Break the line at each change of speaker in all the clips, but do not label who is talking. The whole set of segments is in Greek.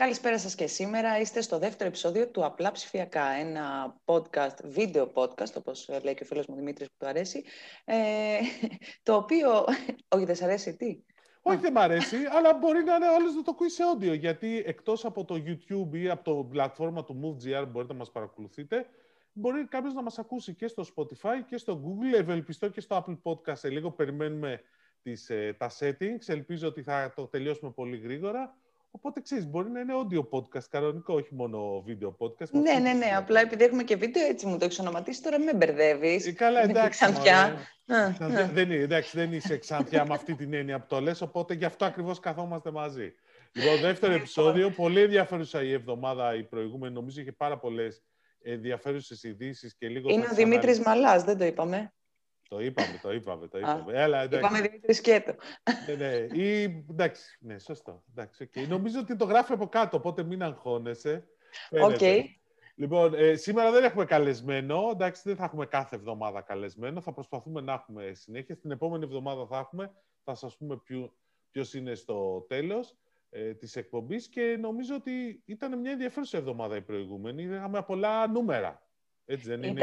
Καλησπέρα σας και σήμερα. Είστε στο δεύτερο επεισόδιο του Απλά Ψηφιακά, ένα podcast, βίντεο podcast, όπως λέει και ο φίλος μου Δημήτρης που του αρέσει, ε, το οποίο, όχι δεν σ' αρέσει, τι;
Όχι, δεν μ' αρέσει, αλλά μπορεί να είναι όλες να το ακούει σε audio, γιατί εκτός από το YouTube ή από το πλατφόρμα του MoveGR μπορείτε να μας παρακολουθείτε, μπορεί κάποιος να μας ακούσει και στο Spotify και στο Google, ευελπιστώ και στο Apple Podcast. Σε λίγο περιμένουμε τις, ε, τα settings, ελπίζω ότι θα το τελειώσουμε πολύ γρήγορα. Οπότε ξέρεις, μπορεί να είναι audio podcast κανονικό, όχι μόνο video podcast.
Ναι, ναι, ναι. Απλά επειδή έχουμε και βίντεο, έτσι μου το έχεις ονοματίσει, τώρα με μπερδεύεις.
Ε, καλά, εντάξει. Ξανθιά. Δεν, είναι, εντάξει, δεν είσαι ξανθιά με αυτή την έννοια που το λες, οπότε γι' αυτό ακριβώς καθόμαστε μαζί. Λοιπόν, δεύτερο επεισόδιο. Πολύ ενδιαφέρουσα η εβδομάδα η προηγούμενη. Νομίζω είχε πάρα πολλές ενδιαφέρουσες ειδήσεις και λίγο.
Είναι ο Δημήτρης Μαλάς, δεν το είπαμε.
Το είπαμε, το είπαμε, το είπαμε. Έλα,
εντάξει. Είπαμε Δημήτρη Σκέτο.
ναι, ναι. Ή, εντάξει, ναι, σωστό. Εντάξει, okay. Νομίζω ότι το γράφει από κάτω, οπότε μην αγχώνεσαι.
OK. Okay.
Λοιπόν, ε, σήμερα δεν έχουμε καλεσμένο. Εντάξει, δεν θα έχουμε κάθε εβδομάδα καλεσμένο. Θα προσπαθούμε να έχουμε συνέχεια. Την επόμενη εβδομάδα θα έχουμε. Θα σας πούμε ποιο, ποιος είναι στο τέλος ε, της εκπομπής. Και νομίζω ότι ήταν μια ενδιαφέρουσα εβδομάδα η προηγούμενη. Είχαμε πολλά νούμερα. Έτσι δεν είναι.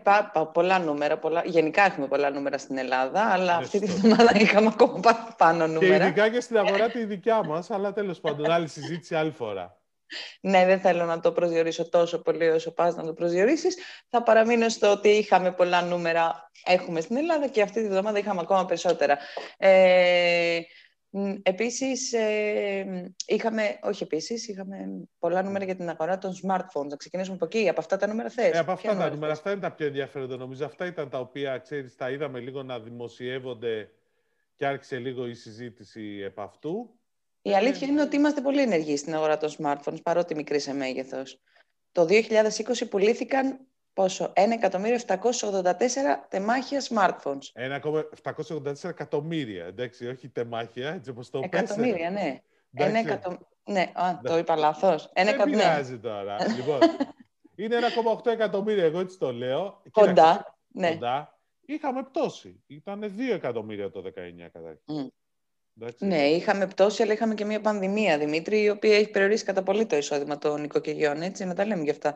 Ήταν πολλά νούμερα. Πολλά... Γενικά έχουμε πολλά νούμερα στην Ελλάδα, αλλά ναι, αυτή τη βδομάδα είχαμε ακόμα πάνω νούμερα.
Και ειδικά και στην αγορά τη δικιά μας, αλλά τέλος πάντων, άλλη συζήτηση άλλη φορά.
Ναι, δεν θέλω να το προσδιορίσω τόσο πολύ όσο πας να το προσδιορίσεις. Θα παραμείνω στο ότι είχαμε πολλά νούμερα, έχουμε στην Ελλάδα και αυτή τη βδομάδα είχαμε ακόμα περισσότερα. Ε, Επίσης, ε, είχαμε, όχι επίσης, είχαμε πολλά νούμερα για την αγορά των smartphones. Να ξεκινήσουμε από εκεί, από αυτά τα νούμερα θες;
Ε, από αυτά τα νούμερα, αυτά είναι τα πιο ενδιαφέροντα νομίζω. Αυτά ήταν τα οποία, ξέρεις, τα είδαμε λίγο να δημοσιεύονται και άρχισε λίγο η συζήτηση επ' αυτού.
Η αλήθεια είναι ότι είμαστε πολύ ενεργοί στην αγορά των smartphones, παρότι μικρή σε μέγεθος. Το 2020 πουλήθηκαν Πόσο, 1.784 τεμάχια smartphones.
1.784 εκατομμύρια, εντάξει, όχι τεμάχια, έτσι όπως το
πες. Εκατομμύρια, ναι. Ένα εκατο... Ναι, α, το είπα λάθος.
Δεν πειράζει τώρα. λοιπόν, είναι 1,8 εκατομμύρια, εγώ έτσι το λέω.
Κοντά, ναι.
Κοντά. Είχαμε πτώση. Ήταν 2 εκατομμύρια το 19 καταρχήν.
Mm. Ναι, είχαμε πτώση, αλλά είχαμε και μια πανδημία, Δημήτρη, η οποία έχει περιορίσει κατά πολύ το εισόδημα των νοικοκυριών, έτσι, να τα λέμε γι' αυτά.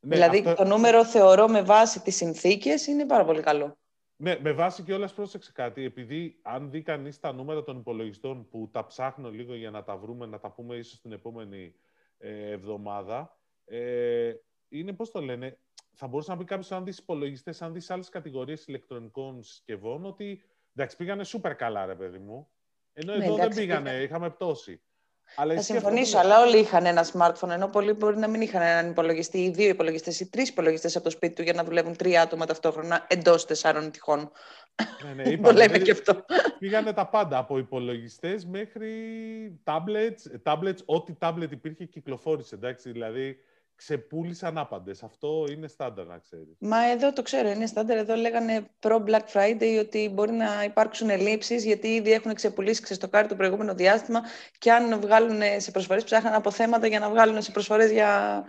Ναι, δηλαδή αυτό... το νούμερο θεωρώ με βάση τις συνθήκες είναι πάρα πολύ καλό.
Ναι, με βάση και όλα πρόσεξε κάτι. Επειδή αν δει κανείς τα νούμερα των υπολογιστών που τα ψάχνω λίγο για να τα βρούμε, να τα πούμε ίσως την επόμενη ε, εβδομάδα, ε, είναι πώς το λένε, θα μπορούσε να πει κάποιος αν δεις υπολογιστές, αν δεις άλλες κατηγορίες ηλεκτρονικών συσκευών, ότι εντάξει, πήγανε σούπερ καλά, ρε παιδί μου. Ενώ ναι, εδώ δεν πήγανε, είχαμε πτώση.
Αλλά θα συμφωνήσω, αλλά όλοι είχαν ένα smartphone, ενώ πολλοί μπορεί να μην είχαν έναν υπολογιστή ή δύο υπολογιστές ή τρεις υπολογιστές από το σπίτι του για να δουλεύουν τρία άτομα ταυτόχρονα εντός τεσσάρων τυχών. Ναι, ναι, το λέμε και αυτό.
Πήγανε τα πάντα από υπολογιστές μέχρι tablets, tablets, ό,τι tablet υπήρχε κυκλοφόρησε. Εντάξει, δηλαδή ξεπούλησαν άπαντες. Αυτό είναι στάνταρ, να ξέρεις.
Μα εδώ το ξέρω, είναι στάνταρ. Εδώ λέγανε προ Black Friday ότι μπορεί να υπάρξουν ελλείψεις γιατί ήδη έχουν ξεπουλήσει ξεστοκάρι το προηγούμενο διάστημα και αν βγάλουν σε προσφορές, ψάχναν από θέματα για να βγάλουν σε προσφορές για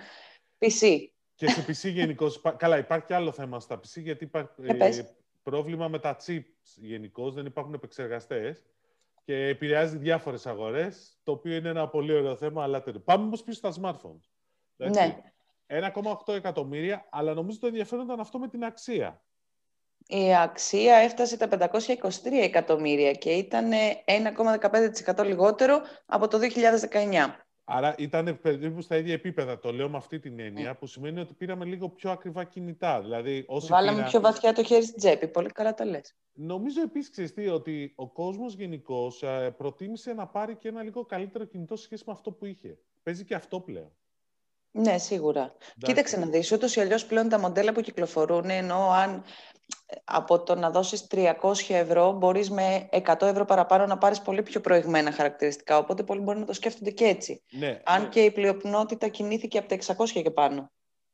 PC.
Και σε PC γενικώ. Καλά, υπάρχει και άλλο θέμα στα PC γιατί υπάρχει ε, πρόβλημα με τα chips γενικώς. Δεν υπάρχουν επεξεργαστές και επηρεάζει διάφορες αγορές. Το οποίο είναι ένα πολύ ωραίο θέμα, αλλά Πάμε όμως πίσω στα smartphones.
Ναι.
1,8 εκατομμύρια, αλλά νομίζω το ενδιαφέρον ήταν αυτό με την αξία.
Η αξία έφτασε τα 523 εκατομμύρια και ήταν 1,15% λιγότερο από το 2019.
Άρα ήταν περίπου στα ίδια επίπεδα. Το λέω με αυτή την έννοια, που σημαίνει ότι πήραμε λίγο πιο ακριβά κινητά. Δηλαδή, όσοι
Βάλαμε
πήρα...
πιο βαθιά το χέρι στην τσέπη. Πολύ καλά το λες.
Νομίζω επίσης, ότι ο κόσμος γενικώς ε, προτίμησε να πάρει και ένα λίγο καλύτερο κινητό σχέση με αυτό που είχε. Παίζει και αυτό πλέον.
Ναι, σίγουρα. Εντάξει. Κοίταξε να δεις, ούτως ή αλλιώς πλέον τα μοντέλα που κυκλοφορούν, ενώ αν από το να δώσεις 300 ευρώ μπορείς με 100 ευρώ παραπάνω να πάρεις πολύ πιο προηγμένα χαρακτηριστικά, οπότε πολλοί μπορεί να το σκέφτονται και έτσι.
Ναι,
αν
ναι.
και η πλειονότητα κινήθηκε από τα 600 και πάνω.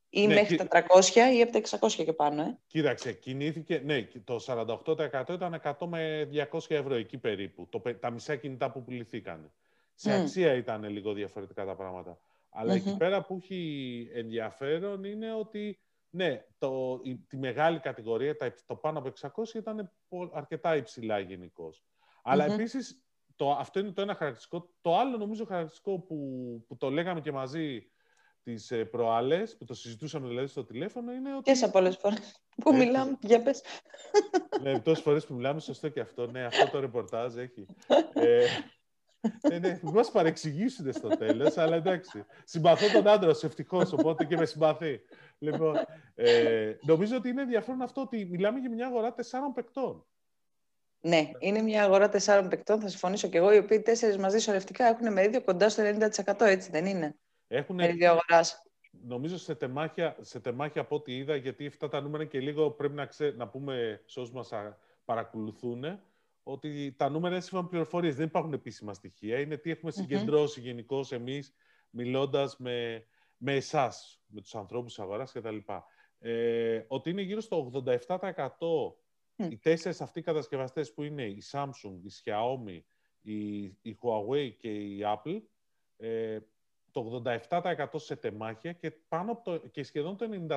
Ή ναι, μέχρι τα 300 ή από τα 600 και πάνω. Ε.
Κοίταξε, κινήθηκε, ναι, το 48% ήταν 100 με 200 ευρώ εκεί περίπου, το, τα μισά κινητά που πουληθήκαν. Σε αξία ήταν λίγο διαφορετικά τα πράγματα. Αλλά εκεί πέρα που έχει ενδιαφέρον είναι ότι ναι, το, η, τη μεγάλη κατηγορία, το πάνω από 600 ήταν αρκετά υψηλά γενικώς. Αλλά επίσης το, αυτό είναι το ένα χαρακτηριστικό. Το άλλο νομίζω χαρακτηριστικό που, που το λέγαμε και μαζί τις ε, προάλλες, που το συζητούσαμε δηλαδή στο τηλέφωνο, είναι ότι...
Και σε πολλές φορές που μιλάμε, για πες.
Ναι, τόσες φορές που μιλάμε, σωστό και αυτό. Ναι, αυτό το ρεπορτάζ έχει. ε, ναι, ναι, μας παρεξηγήσουν στο τέλος, αλλά εντάξει. Συμπαθώ τον άντρα σου, ευτυχώς, οπότε και με συμπαθεί. Λοιπόν, ε, νομίζω ότι είναι ενδιαφέρον αυτό ότι μιλάμε για μια αγορά τεσσάρων παικτών.
Ναι, είναι μια αγορά τεσσάρων παικτών, θα συμφωνήσω και εγώ, οι οποίοι τέσσερις μαζί σωρευτικά έχουν μερίδιο κοντά στο 90%, έτσι δεν είναι;
Έχουν,
μερίδιο αγοράς.
Νομίζω σε τεμάχια, σε τεμάχια από ό,τι είδα, γιατί αυτά τα νούμερα και λίγο πρέπει να, ξέ, να πούμε σε όσους μας παρακολουθούν, ότι τα νούμερα είναι σύμφωνα με πληροφορίες. Δεν υπάρχουν επίσημα στοιχεία. Είναι τι έχουμε συγκεντρώσει mm-hmm. γενικώ εμείς, μιλώντας με, με εσάς, με τους ανθρώπους της αγοράς κτλ. Ε, ότι είναι γύρω στο 87% οι τέσσερις αυτοί κατασκευαστές που είναι η Samsung, η Xiaomi, η, η Huawei και η Apple, ε, το 87% σε τεμάχια και, πάνω από το, και σχεδόν το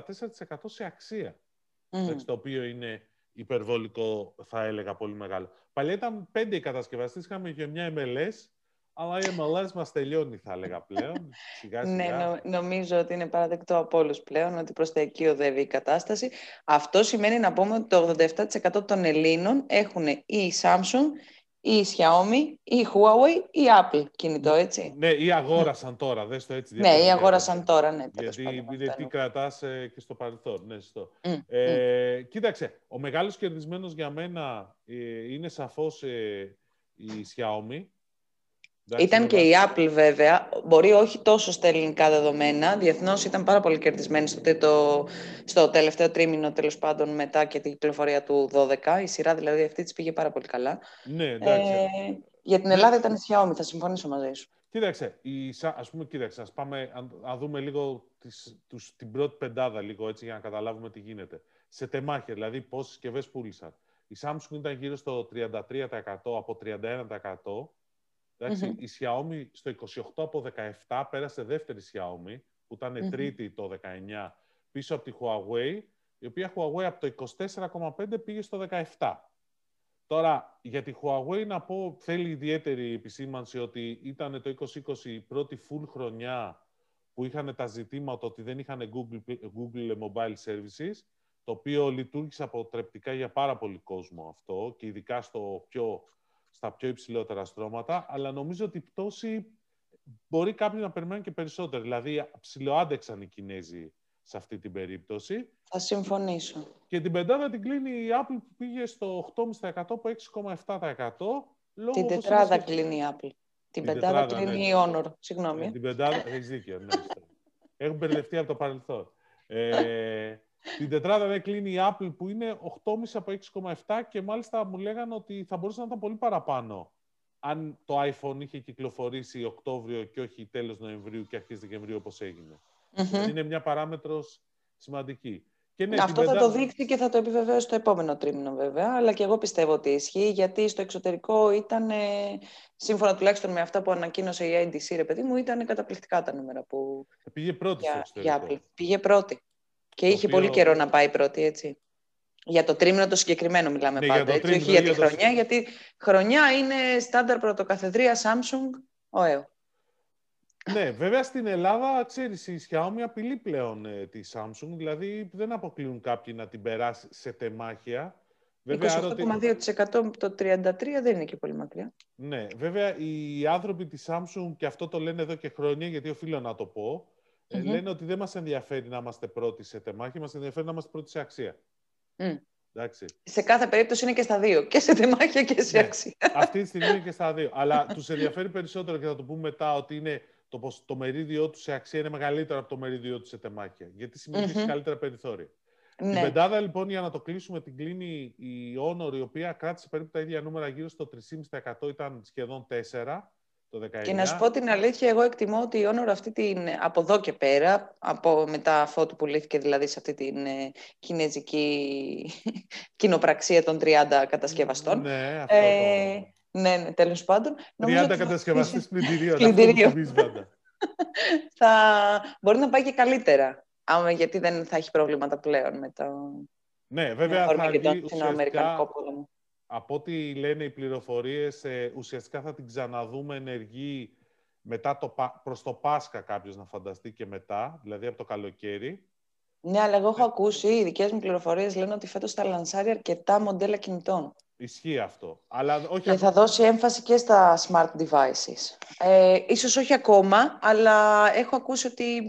94% σε αξία. Mm. το οποίο είναι υπερβολικό, θα έλεγα, πολύ μεγάλο. Παλιά ήταν πέντε οι κατασκευαστές, είχαμε και μια MLS, αλλά η MLS μας τελειώνει, θα έλεγα πλέον. Σιγά,
ναι, σιγά. Ναι, νομίζω ότι είναι παραδεκτό από όλους πλέον, ότι προς τα εκεί οδεύει η κατάσταση. Αυτό σημαίνει να πούμε ότι το 87% των Ελλήνων έχουν ή η Samsung, ή η Xiaomi, ή η Huawei, ή η Apple κινητό, έτσι.
Ναι, ή αγόρασαν τώρα, δες το έτσι.
Ναι, ή αγόρασαν τώρα, ναι.
Γιατί είναι τι κρατάς ε, και στο παρελθόν, ναι, στο. Mm, ε, mm. Κοίταξε, ο μεγάλος κερδισμένος για μένα ε, είναι σαφώς ε, η Xiaomi,
ήταν και η Apple βέβαια, μπορεί όχι τόσο στα ελληνικά δεδομένα, Διεθνώς ήταν πάρα πολύ κερδισμένη στο, το, στο τελευταίο τρίμηνο τέλος πάντων μετά και την κυκλοφορία του 12. Η σειρά δηλαδή αυτή της πήγε πάρα πολύ καλά.
Ναι, εντάξει. Ε,
για την Ελλάδα ήταν η Xiaomi, θα συμφωνήσω μαζί σου.
Κοίταξε, η, ας πούμε, κοίταξε, ας πάμε, να δούμε λίγο τις, τους, την πρώτη πεντάδα λίγο έτσι για να καταλάβουμε τι γίνεται. Σε τεμάχια, δηλαδή πόσες συσκευές πούλησαν. Η Samsung ήταν γύρω στο 33% από 31%. Εντάξει, Η Xiaomi στο 28 από 17 πέρασε δεύτερη Xiaomi, που ηταν τρίτη το 19, πίσω από τη Huawei, η οποία Huawei από το 24,5 πήγε στο 17. Τώρα, για τη Huawei να πω, θέλει ιδιαίτερη επισήμανση ότι ήταν το 2020 η πρώτη full χρονιά που είχαν τα ζητήματα ότι δεν είχαν Google, Google Mobile Services, το οποίο λειτουργήσε αποτρεπτικά για πάρα πολύ κόσμο αυτό και ειδικά στο πιο στα πιο υψηλότερα στρώματα, αλλά νομίζω ότι η πτώση μπορεί κάποιοι να περιμένουν και περισσότερο. Δηλαδή, ψηλοάντεξαν οι Κινέζοι σε αυτή την περίπτωση.
Θα συμφωνήσω.
Και την πεντάδα την κλείνει η Apple που πήγε στο 8,5% από 6,7%.
Λόγω την τετράδα κλείνει η Apple. Την, πεντάδα κλείνει ναι. η Honor. Συγγνώμη.
Ε, την πεντάδα, έχεις δίκιο. Ναι, Έχουν μπερδευτεί από το παρελθόν. Ε, την τετράδα δεν κλείνει η Apple που είναι 8,5 από 6,7 και μάλιστα μου λέγανε ότι θα μπορούσε να ήταν πολύ παραπάνω αν το iPhone είχε κυκλοφορήσει Οκτώβριο και όχι τέλος Νοεμβρίου και αρχές Δεκεμβρίου όπως έγινε. Είναι μια παράμετρος σημαντική.
Και ναι, Αυτό θα το δείξει και θα το επιβεβαίωσει το επόμενο τρίμηνο βέβαια, αλλά και εγώ πιστεύω ότι ισχύει, γιατί στο εξωτερικό ήταν, σύμφωνα τουλάχιστον με αυτά που ανακοίνωσε η IDC, ρε παιδί μου, ήταν καταπληκτικά τα νούμερα που...
Πήγε πρώτη στο εξωτερικό.
Πήγε πρώτη. Και είχε πολύ καιρό να πάει πρώτη, έτσι. Για το τρίμηνο το συγκεκριμένο μιλάμε ναι, πάντα, έτσι, όχι για τη χρονιά, γιατί χρονιά είναι στάνταρ πρωτοκαθεδρία Samsung, ΟΕΟ.
Ναι, βέβαια στην Ελλάδα, ξέρεις, η Xiaomi απειλεί πλέον ε, τη Samsung, δηλαδή δεν αποκλείουν κάποιοι να την περάσει σε τεμάχια.
28,2% το 33 δεν είναι και πολύ μακριά.
Ναι, βέβαια οι άνθρωποι της Samsung, και αυτό το λένε εδώ και χρόνια, γιατί οφείλω να το πω, mm λένε ότι δεν μας ενδιαφέρει να είμαστε πρώτοι σε τεμάχια, μας ενδιαφέρει να είμαστε πρώτοι σε αξία.
Mm. Σε κάθε περίπτωση είναι και στα δύο. Και σε τεμάχια και σε ναι. αξία.
Αυτή τη στιγμή είναι και στα δύο. Αλλά τους ενδιαφέρει περισσότερο και θα το πούμε μετά ότι είναι το, το μερίδιό τους σε αξία είναι μεγαλύτερο από το μερίδιό τους σε τεμάχια. Γιατί σημαίνει mm-hmm. καλύτερα περιθώρια. Ναι. Την πεντάδα λοιπόν για να το κλείσουμε την κλείνει η Honor η οποία κράτησε περίπου τα ίδια νούμερα γύρω στο 3,5% ήταν σχεδόν 4% το
Και να σου πω την αλήθεια, εγώ εκτιμώ ότι η Honor αυτή την, από εδώ και πέρα, από μετά αφότου που λύθηκε δηλαδή σε αυτή την ε, κινέζικη κοινοπραξία των 30 κατασκευαστών.
Ναι, αυτό ε,
το... ναι, ναι, τέλος πάντων.
30 κατασκευαστές πλυντηρίων,
θα μπορεί να πάει και καλύτερα, άμα, γιατί δεν θα έχει προβλήματα πλέον με το...
Ναι, βέβαια θα
βγει ουσιαστικά...
από ό,τι λένε οι πληροφορίες, ε, ουσιαστικά θα την ξαναδούμε ενεργή μετά το, προς το Πάσχα κάποιος να φανταστεί και μετά, δηλαδή από το καλοκαίρι.
Ναι, αλλά εγώ έχω ακούσει, οι δικές μου πληροφορίες λένε ότι φέτος θα λανσάρει αρκετά μοντέλα κινητών.
Ισχύει αυτό. Αλλά όχι
και θα δώσει έμφαση και στα smart devices. Ε, ίσως όχι ακόμα, αλλά έχω ακούσει ότι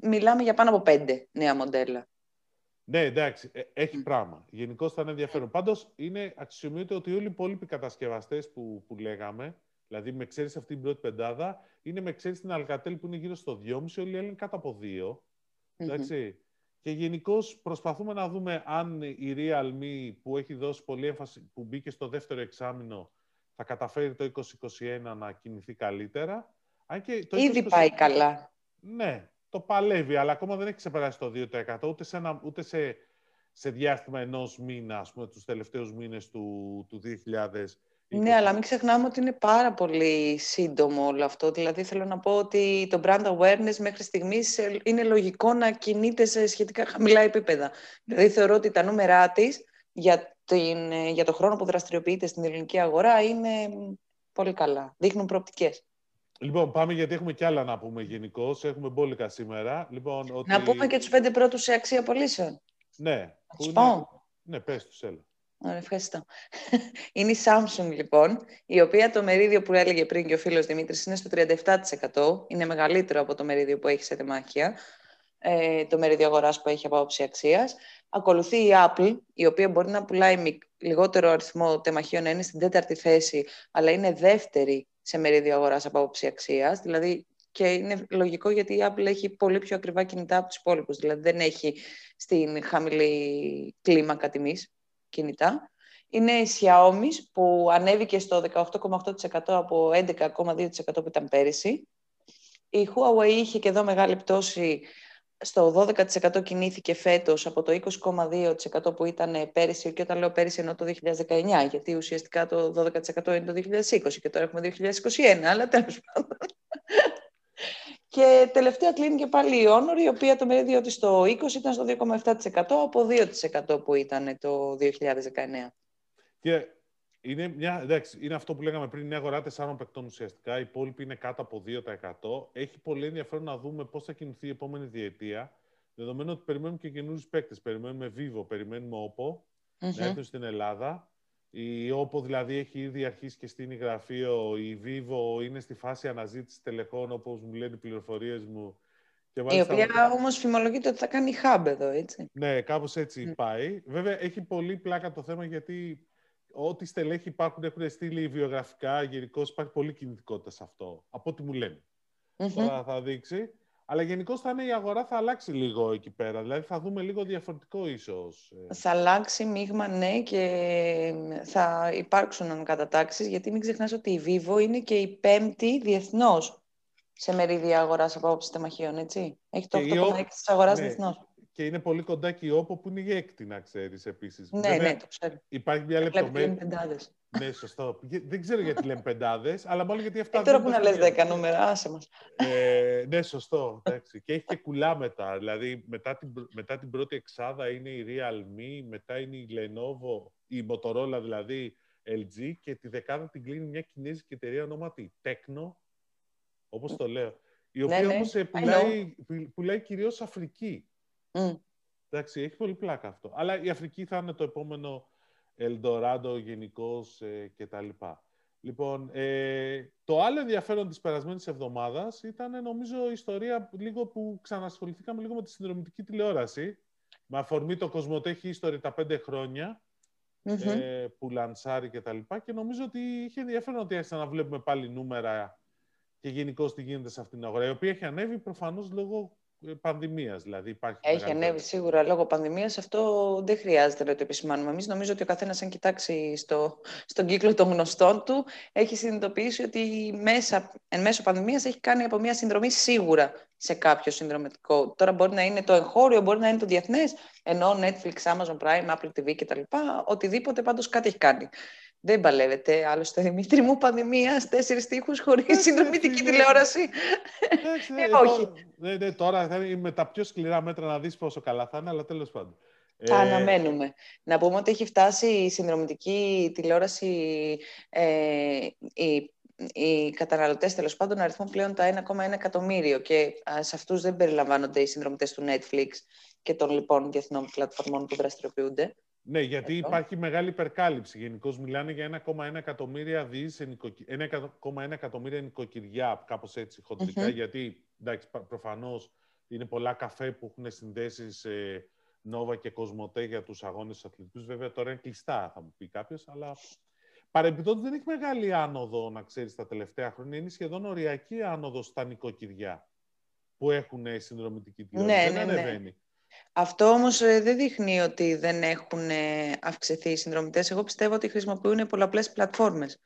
μιλάμε για πάνω από πέντε νέα μοντέλα.
Ναι, εντάξει, ε, έχει πράγμα. Γενικώ θα είναι ενδιαφέρον. Πάντως, είναι αξιομήτω ότι όλοι οι υπόλοιποι κατασκευαστές που, που λέγαμε, δηλαδή με ξέρεις αυτή την πρώτη πεντάδα, είναι με ξέρεις την Alcatel που είναι γύρω στο 2,5, όλοι οι άλλοι είναι κάτω από 2. Εντάξει. Και γενικώς προσπαθούμε να δούμε αν η Realme που έχει δώσει πολύ έμφαση, που μπήκε στο δεύτερο εξάμεινο, θα καταφέρει το 2021 να κινηθεί καλύτερα.
Αν και το Ήδη πάει καλά.
Ναι, το παλεύει, αλλά ακόμα δεν έχει ξεπεράσει το 2% ούτε σε, ένα, ούτε σε, σε διάστημα ενός μήνα, ας πούμε, τους τελευταίους μήνες του, του 2000.
Ναι, αλλά μην ξεχνάμε ότι είναι πάρα πολύ σύντομο όλο αυτό. Δηλαδή, θέλω να πω ότι το brand awareness μέχρι στιγμής είναι λογικό να κινείται σε σχετικά χαμηλά επίπεδα. Δηλαδή, θεωρώ ότι τα νούμερά της για, για το χρόνο που δραστηριοποιείται στην ελληνική αγορά είναι πολύ καλά. Δείχνουν προοπτικές.
Λοιπόν, πάμε γιατί έχουμε κι άλλα να πούμε γενικώ. Έχουμε μπόλικα σήμερα. Λοιπόν, ότι...
Να πούμε και τους πέντε πρώτους σε αξία πωλήσεων.
Ναι.
Να πω.
Ναι, πες τους, έλα.
Ωραία, ευχαριστώ. Είναι η Samsung, λοιπόν, η οποία το μερίδιο που έλεγε πριν και ο φίλος Δημήτρης είναι στο 37%. Είναι μεγαλύτερο από το μερίδιο που έχει σε τεμάχια. Ε, το μερίδιο αγοράς που έχει από άποψη αξίας. Ακολουθεί η Apple, η οποία μπορεί να πουλάει λιγότερο αριθμό τεμαχίων, είναι στην τέταρτη θέση, αλλά είναι δεύτερη σε μερίδιο αγοράς από άποψη αξίας. Δηλαδή, και είναι λογικό γιατί η Apple έχει πολύ πιο ακριβά κινητά από τους υπόλοιπους. Δηλαδή, δεν έχει στην χαμηλή κλίμακα τιμής κινητά. Είναι η Xiaomi που ανέβηκε στο 18,8% από 11,2% που ήταν πέρυσι. Η Huawei είχε και εδώ μεγάλη πτώση στο 12% κινήθηκε φέτος από το 20,2% που ήταν πέρυσι και όταν λέω πέρυσι εννοώ το 2019 γιατί ουσιαστικά το 12% είναι το 2020 και τώρα έχουμε 2021 αλλά τέλος πάντων. Και τελευταία κλείνει και πάλι η Honor, η οποία το μερίδιο της στο 20 ήταν στο 2,7% από 2% που ήταν το 2019.
Και είναι, μια, εντάξει, είναι αυτό που λέγαμε πριν, μια αγορά τεσσάρων παικτών ουσιαστικά. Οι υπόλοιποι είναι κάτω από 2%. Έχει πολύ ενδιαφέρον να δούμε πώς θα κινηθεί η επόμενη διετία. Δεδομένου ότι περιμένουμε και καινούριους παίκτες. Περιμένουμε Vivo, περιμένουμε Oppo mm-hmm. να έρθουν στην Ελλάδα. Η Oppo δηλαδή έχει ήδη αρχίσει και στείνει γραφείο. Η Vivo είναι στη φάση αναζήτησης τελεχών, όπως μου λένε οι πληροφορίες μου.
Και η οποία όμως φημολογείται ότι θα κάνει hub εδώ, έτσι.
Ναι, κάπως έτσι πάει. Βέβαια, έχει πολύ πλάκα το θέμα γιατί ό,τι στελέχη υπάρχουν έχουν στείλει βιογραφικά, γενικώς υπάρχει πολύ κινητικότητα σε αυτό, από ό,τι μου λένε. Mm-hmm. Τώρα θα δείξει. Αλλά γενικώς θα είναι η αγορά θα αλλάξει λίγο εκεί πέρα. Δηλαδή θα δούμε λίγο διαφορετικό ίσως.
Ε. Θα αλλάξει μείγμα, ναι, και θα υπάρξουν ανακατατάξεις, γιατί μην ξεχνάς ότι η Vivo είναι και η πέμπτη διεθνώς σε μερίδια αγοράς από άποψη τεμαχίων, έτσι. Έχει το 8,6 της αγοράς ναι. διεθνώς
και είναι πολύ κοντά και η όπο που είναι η έκτη, να ξέρεις επίσης.
Ναι, ναι, το ξέρω.
Υπάρχει μια λεπτομέρεια. ναι, σωστό. Δεν ξέρω γιατί λέμε πεντάδες, αλλά μάλλον γιατί αυτά.
Ε, τώρα που να λες δέκα νούμερα, άσε μας.
Ε, ναι, σωστό. Εντάξει. και έχει και κουλά μετά. Δηλαδή, μετά την, μετά την πρώτη εξάδα είναι η Realme, μετά είναι η Lenovo, η Motorola δηλαδή, LG και τη δεκάδα την κλείνει μια κινέζικη εταιρεία ονόματι Tecno, όπως το λέω. Η ναι, οποία ναι, ναι. όμως πουλάει, πουλάει κυρίως Αφρική. Mm. Εντάξει, έχει πολύ πλάκα αυτό. Αλλά η Αφρική θα είναι το επόμενο Ελντοράντο γενικώς ε, κτλ. Λοιπόν, ε, το άλλο ενδιαφέρον της περασμένης εβδομάδας ήταν νομίζω η ιστορία λίγο που ξανασχοληθήκαμε λίγο με τη συνδρομητική τηλεόραση. Με αφορμή το Κοσμοτέχη History τα πέντε χρόνια ε, που λανσάρει και τα λοιπά και νομίζω ότι είχε ενδιαφέρον ότι άρχισαν να βλέπουμε πάλι νούμερα και γενικώς τι γίνεται σε αυτήν την αγορά, η οποία έχει ανέβει προφανώς λόγω ε, πανδημίας. Δηλαδή υπάρχει
Έχει ανέβει σίγουρα λόγω πανδημίας. Αυτό δεν χρειάζεται να το επισημάνουμε. Εμείς νομίζω ότι ο καθένας, αν κοιτάξει στο, στον κύκλο των γνωστών του, έχει συνειδητοποιήσει ότι μέσα, εν μέσω πανδημίας έχει κάνει από μια συνδρομή σίγουρα σε κάποιο συνδρομητικό. Τώρα μπορεί να είναι το εγχώριο, μπορεί να είναι το διεθνές, ενώ Netflix, Amazon Prime, Apple TV κτλ. Οτιδήποτε πάντως κάτι έχει κάνει. Δεν παλεύεται. Άλλωστε, Δημήτρη μου, πανδημία, τέσσερις τείχου χωρίς συνδρομητική τηλεόραση.
ε, όχι. Ναι, ναι, τώρα θα είναι με τα πιο σκληρά μέτρα να δεις πόσο καλά θα είναι, αλλά τέλος πάντων.
Τα ε... αναμένουμε. Να πούμε ότι έχει φτάσει η συνδρομητική τηλεόραση, ε, οι, οι καταναλωτές τέλος πάντων να αριθμούν πλέον τα 1,1 εκατομμύριο και σε αυτούς δεν περιλαμβάνονται οι συνδρομητές του Netflix και των λοιπόν διεθνών πλατφορμών που δραστηριοποιούνται.
Ναι, γιατί υπάρχει μεγάλη υπερκάλυψη. Γενικώς μιλάνε για 1,1 εκατομμύρια 1,1 εκατομμύρια νοικοκυριά, κάπως έτσι γιατί εντάξει, προφανώς είναι πολλά καφέ που έχουν συνδέσεις σε Νόβα και Κοσμοτέ για τους αγώνες αθλητικούς. Βέβαια τώρα είναι κλειστά, θα μου πει κάποιος, αλλά παρεμπιπτόντως δεν έχει μεγάλη άνοδο, να ξέρεις, τα τελευταία χρόνια. Είναι σχεδόν οριακή άνοδος στα νοικοκυριά που έχουν συνδρομητική τηλεόραση. Ναι, δεν ναι, ναι. ανεβαίνει. Ναι.
Αυτό όμως ε, δεν δείχνει ότι δεν έχουν ε, αυξηθεί οι συνδρομητές. Εγώ πιστεύω ότι χρησιμοποιούν πολλαπλές πλατφόρμες.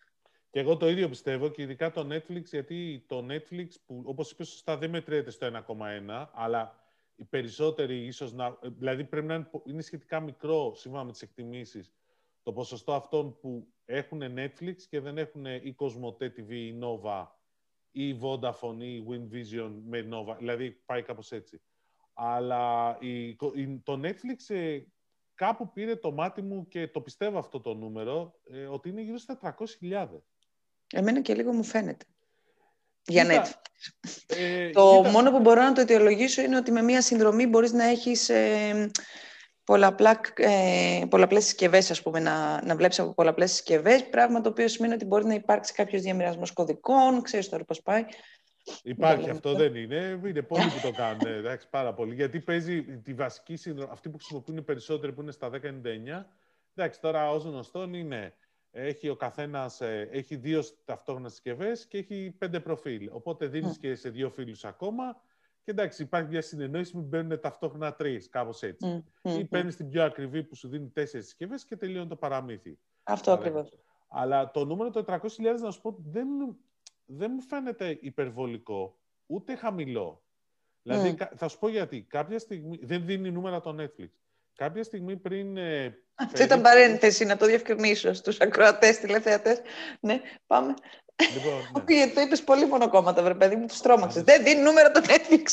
Και εγώ το ίδιο πιστεύω και ειδικά το Netflix, γιατί το Netflix που όπως είπες σωστά δεν μετριέται στο 1,1, αλλά οι περισσότεροι ίσως να... Δηλαδή πρέπει να είναι, σχετικά μικρό, σύμφωνα με τις εκτιμήσεις, το ποσοστό αυτών που έχουν Netflix και δεν έχουν ή Cosmote TV ή Nova ή Vodafone ή WinVision με Nova. Δηλαδή πάει κάπως έτσι. Αλλά η, το Netflix ε, κάπου πήρε το μάτι μου και το πιστεύω αυτό το νούμερο, ε, ότι είναι γύρω στα 300.000.
Εμένα και λίγο μου φαίνεται. Για Netflix. Ε, το μόνο που μπορώ να το αιτιολογήσω είναι ότι με μία συνδρομή μπορείς να έχεις ε, πολλαπλά, ε, πολλαπλές συσκευές, ας πούμε, να, να βλέπεις από πολλαπλές συσκευές, πράγμα το οποίο σημαίνει ότι μπορεί να υπάρξει κάποιος διαμοιρασμός κωδικών, ξέρεις τώρα πώς πάει.
Υπάρχει αυτό, δεν είναι. Είναι πολλοί που το κάνουν, εντάξει, πάρα πολύ. Γιατί παίζει τη βασική συνδρομή, αυτοί που χρησιμοποιούν περισσότεροι που είναι στα 1099, εντάξει, τώρα ως γνωστόν είναι έχει ο καθένας ε, έχει δύο ταυτόχρονα συσκευές και έχει πέντε προφίλ. Οπότε δίνεις και σε δύο φίλους ακόμα. Και εντάξει, υπάρχει μια συνεννόηση που μπαίνουν ταυτόχρονα τρεις, κάπως έτσι. Ή παίρνεις την πιο ακριβή που σου δίνει τέσσερις συσκευές και τελειώνει το παραμύθι.
Αυτό ακριβώς.
Αλλά το νούμερο των 400.000, να σου πω, δεν, δεν μου φαίνεται υπερβολικό, ούτε χαμηλό. Δηλαδή, θα σου πω γιατί. Κάποια στιγμή δεν δίνει νούμερα το Netflix. Κάποια στιγμή πριν ε,
αυτή ήταν παρένθεση, να το διευκρινίσω στους ακροατές, τηλεθεατές. Ναι, πάμε. Λοιπόν, ναι. το είπες πολύ μονοκόμματα, βρε παιδί μου, τους τρόμαξες. Δεν δίνει νούμερα το Netflix.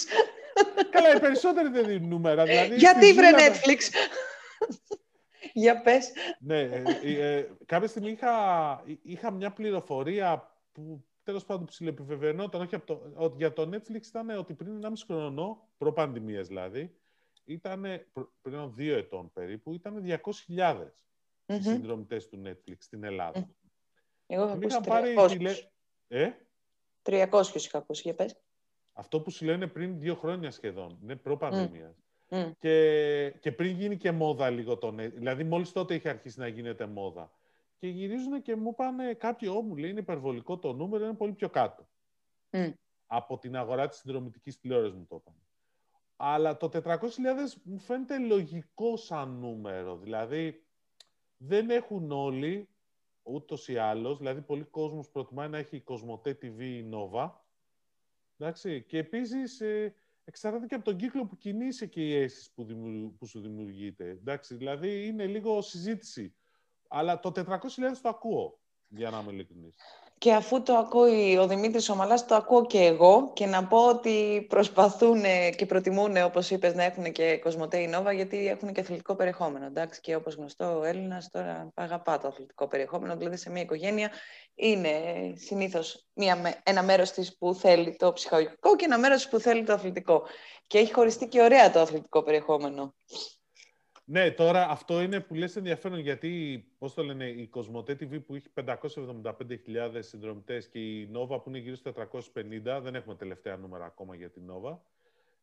Καλά, οι περισσότεροι δεν δίνουν νούμερα. Δηλαδή,
Γιατί βρε Netflix; Για πες.
Ναι, ε, ε, ε, κάποια στιγμή είχα, είχα μια πληροφορία που τέλος πάντων ψηλοεπιβεβαινόταν, όχι από το, για το Netflix ήταν ότι πριν 1,5 χρόνο, προ-πανδημίας δηλαδή, ήταν πριν δύο ετών περίπου, ήταν 200.000 mm-hmm. οι συνδρομητές του Netflix στην Ελλάδα. Mm.
Εγώ είχα ακούσει 300. Πάρει, τηλε...
ε;
300 είχα ακούσει, για πες.
Αυτό που σου λένε πριν δύο χρόνια σχεδόν, είναι προ-πανδημίας. Mm. Και, και πριν γίνει και μόδα λίγο το Netflix, δηλαδή μόλις τότε είχε αρχίσει να γίνεται μόδα. Και γυρίζουν και μου πάνε κάποιοι, μου λέει είναι υπερβολικό το νούμερο, είναι πολύ πιο κάτω. Mm. Από την αγορά της συνδρομητικής τηλεόρασης μου το είπαν. Αλλά το 400.000 μου φαίνεται λογικό σαν νούμερο. Δηλαδή, δεν έχουν όλοι, ούτως ή άλλως, δηλαδή πολλοί κόσμος προτιμάει να έχει Κοσμοτέ TV ή Nova. Εντάξει, και επίσης ε, εξαρτάται και από τον κύκλο που κινείσαι και η αίσθηση που, που σου δημιουργείται. Εντάξει, δηλαδή είναι λίγο συζήτηση. Αλλά το 400.000 το ακούω, για να είμαι ειλικρινής.
Και αφού το ακούει ο Δημήτρης Ομαλάς, το ακούω και εγώ και να πω ότι προσπαθούν και προτιμούν, όπως είπες, να έχουν και Κοσμοτέ Νόβα, γιατί έχουν και αθλητικό περιεχόμενο. Εντάξει, και όπως γνωστό, ο Έλληνας τώρα αγαπά το αθλητικό περιεχόμενο, δηλαδή σε μια οικογένεια είναι συνήθως μια, ένα μέρος της που θέλει το ψυχολογικό και ένα μέρος που θέλει το αθλητικό. Και έχει χωριστεί και ωραία το αθλητικό περιεχόμενο.
Ναι, τώρα αυτό είναι που λες ενδιαφέρον γιατί, πώς το λένε, η Κοσμοτέ TV που έχει 575.000 συνδρομητές και η Nova που είναι γύρω στα 450, δεν έχουμε τελευταία νούμερα ακόμα για την Nova,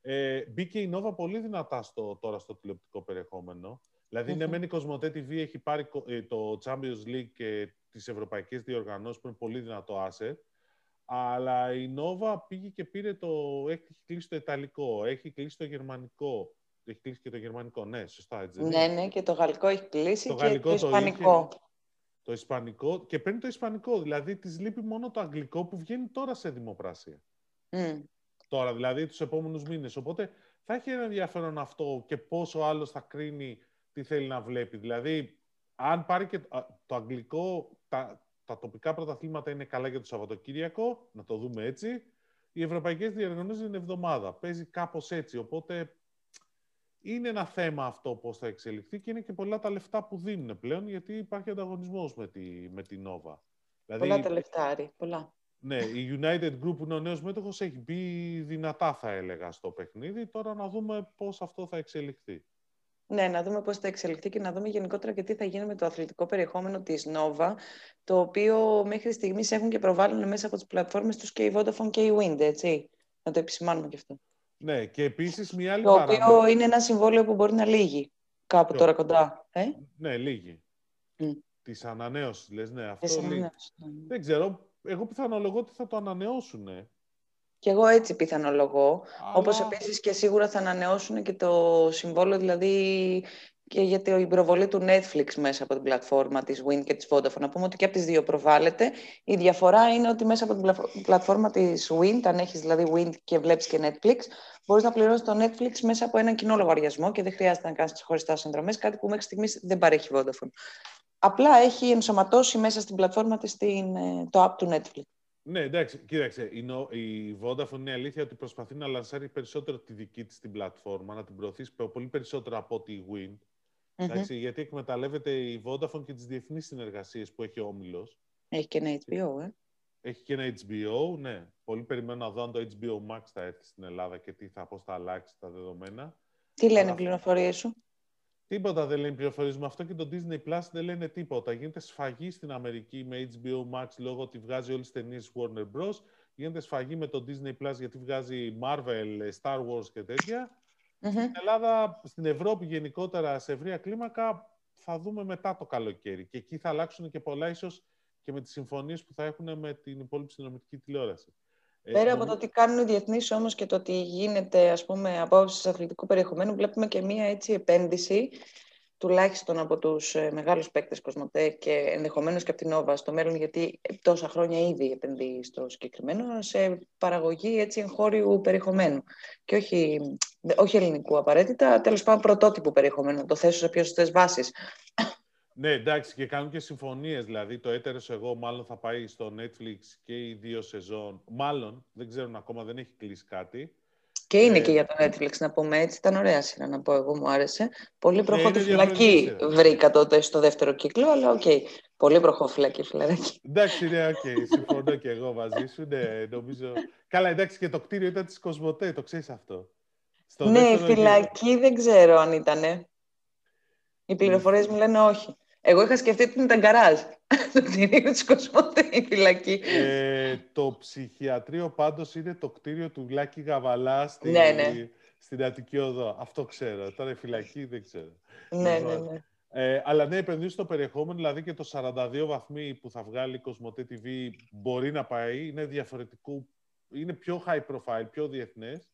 ε, μπήκε η Nova πολύ δυνατά στο, τώρα στο τηλεοπτικό περιεχόμενο. Δηλαδή, mm-hmm. ναι, μεν η Κοσμοτέ TV έχει πάρει ε, το Champions League και τις ευρωπαϊκές διοργανώσεις που είναι πολύ δυνατό asset, αλλά η Nova πήγε και πήρε το... έχει κλείσει το Ιταλικό, έχει κλείσει το Γερμανικό, έχει κλείσει και το γερμανικό. Ναι, σωστά. Έτσι,
ναι, ναι, και το γαλλικό έχει κλείσει το και το ισπανικό. Το,
το ισπανικό και παίρνει το ισπανικό. Δηλαδή, της λείπει μόνο το αγγλικό που βγαίνει τώρα σε δημοπρασία. Mm. Τώρα, δηλαδή, τους επόμενους μήνες. Οπότε, θα έχει ένα ενδιαφέρον αυτό και πόσο άλλος θα κρίνει τι θέλει να βλέπει. Δηλαδή, αν πάρει και το αγγλικό, τα, τα τοπικά πρωταθλήματα είναι καλά για το Σαββατοκύριακο, να το δούμε έτσι. Οι ευρωπαϊκές διοργανώσεις είναι εβδομάδα. Παίζει κάπως έτσι, οπότε είναι ένα θέμα αυτό πώς θα εξελιχθεί και είναι και πολλά τα λεφτά που δίνουν πλέον γιατί υπάρχει ανταγωνισμός με, τη, με την Nova.
Δηλαδή, πολλά τα λεφτά, πολλά.
Ναι, η United Group που είναι ο νέος μέτοχος έχει μπει δυνατά θα έλεγα στο παιχνίδι. Τώρα να δούμε πώς αυτό θα εξελιχθεί.
Ναι, να δούμε πώς θα εξελιχθεί και να δούμε γενικότερα και τι θα γίνει με το αθλητικό περιεχόμενο της Nova, το οποίο μέχρι στιγμής έχουν και προβάλλουν μέσα από τις πλατφόρμες τους και η Vodafone και η Wind, έτσι. Να το επισημάνουμε και αυτό.
Ναι, και επίσης μια άλλη
Το οποίο είναι ένα συμβόλαιο που μπορεί να λύγει κάπου τώρα κοντά. Ε;
Ναι, λύγει. Mm. Της ανανέωσης, λες, ναι. Αυτό λύγει. Ναι. Δεν ξέρω, εγώ πιθανολογώ ότι θα το ανανεώσουν.
Και εγώ έτσι πιθανολογώ. Αλλά... Όπως επίσης και σίγουρα θα ανανεώσουν και το συμβόλαιο, δηλαδή και για την προβολή του Netflix μέσα από την πλατφόρμα της Wind και της Vodafone. Να πούμε ότι και από τις δύο προβάλλεται. Η διαφορά είναι ότι μέσα από την πλατφόρμα της Wind, αν έχεις δηλαδή Wind και βλέπεις και Netflix, μπορείς να πληρώσεις το Netflix μέσα από έναν κοινό λογαριασμό και δεν χρειάζεται να κάνεις χωριστά συνδρομές, κάτι που μέχρι στιγμής δεν παρέχει Vodafone. Απλά έχει ενσωματώσει μέσα στην πλατφόρμα της την, ε, το app του Netflix.
Ναι, εντάξει, κοίταξε. Η Vodafone είναι αλήθεια ότι προσπαθεί να λανσάρει περισσότερο τη δική της την πλατφόρμα, να την προωθήσει πολύ περισσότερο από τη Wind. Mm-hmm. γιατί εκμεταλλεύεται η Vodafone και τις διεθνείς συνεργασίες που έχει ο Όμιλος.
Έχει και ένα HBO, ε.
Έχει και ένα HBO, ναι. Πολύ περιμένω να δω αν το HBO Max θα έρθει στην Ελλάδα και τι θα, πώς θα αλλάξει τα δεδομένα.
Τι λένε οι πληροφορίες σου;
Τίποτα δεν λένε πληροφορίες με αυτό και το Disney Plus δεν λένε τίποτα. Γίνεται σφαγή στην Αμερική με HBO Max λόγω ότι βγάζει όλες τις ταινίες Warner Bros. Γίνεται σφαγή με το Disney Plus γιατί βγάζει Marvel, Star Wars και τέτοια. Στην Ελλάδα, στην Ευρώπη γενικότερα, σε ευρεία κλίμακα, θα δούμε μετά το καλοκαίρι. Και εκεί θα αλλάξουν και πολλά, ίσως και με τις συμφωνίες που θα έχουν με την υπόλοιπη συνδρομητική τηλεόραση.
Ε, Πέρα από το τι κάνουν οι διεθνείς όμως και το τι γίνεται ας πούμε, απόψη αθλητικού περιεχομένου, βλέπουμε και μία έτσι επένδυση τουλάχιστον από τους ε, μεγάλους παίκτες Κοσμοτέ και ενδεχομένως και από την Νόβα στο μέλλον, γιατί τόσα χρόνια ήδη επενδύει στο συγκεκριμένο, σε παραγωγή έτσι, εγχώριου περιεχομένου. Και όχι, όχι ελληνικού απαραίτητα, τέλος πάντων πρωτότυπου περιεχομένου, το θέσω σε πιο σωστές βάσεις.
Ναι, εντάξει, και κάνουν και συμφωνίες. Δηλαδή, το Έτερος Εγώ μάλλον θα πάει στο Netflix και οι δύο σεζόν. Μάλλον, δεν ξέρουν ακόμα, δεν έχει κλείσει κάτι.
Και είναι ε, και για το Netflix, να πούμε έτσι. Ήταν ωραία σειρά να πω εγώ, μου άρεσε. Πολύ προχώ τη βρήκα τότε στο δεύτερο κύκλο, αλλά OK. Okay. Πολύ προχώφυλακή φυλακή.
Εντάξει, ναι, OK. Okay. Συμφωνώ και εγώ μαζί σου. Ναι, νομίζω... Καλά, εντάξει, και το κτίριο ήταν της Κοσμοτέ, το ξέρεις αυτό.
Στο ναι, φυλακή δεν ξέρω αν ήταν. Οι πληροφορίες μου λένε όχι. Εγώ είχα σκεφτεί ότι ήταν γκαράζ. το κτίριο τη Κοσμοτέ, η φυλακή.
Ε, το ψυχιατρίο πάντως είναι το κτίριο του Λάκη Γαβαλά στη, ναι, ναι. στην Αττική Οδό. Αυτό ξέρω. Τώρα η φυλακή δεν ξέρω.
Ναι, ναι, λοιπόν, ναι.
Ε, αλλά ναι, επενδύσει στο περιεχόμενο, δηλαδή και το 42 βαθμοί που θα βγάλει η Κοσμοτέ TV μπορεί να πάει, είναι διαφορετικό, είναι πιο high profile, πιο διεθνές.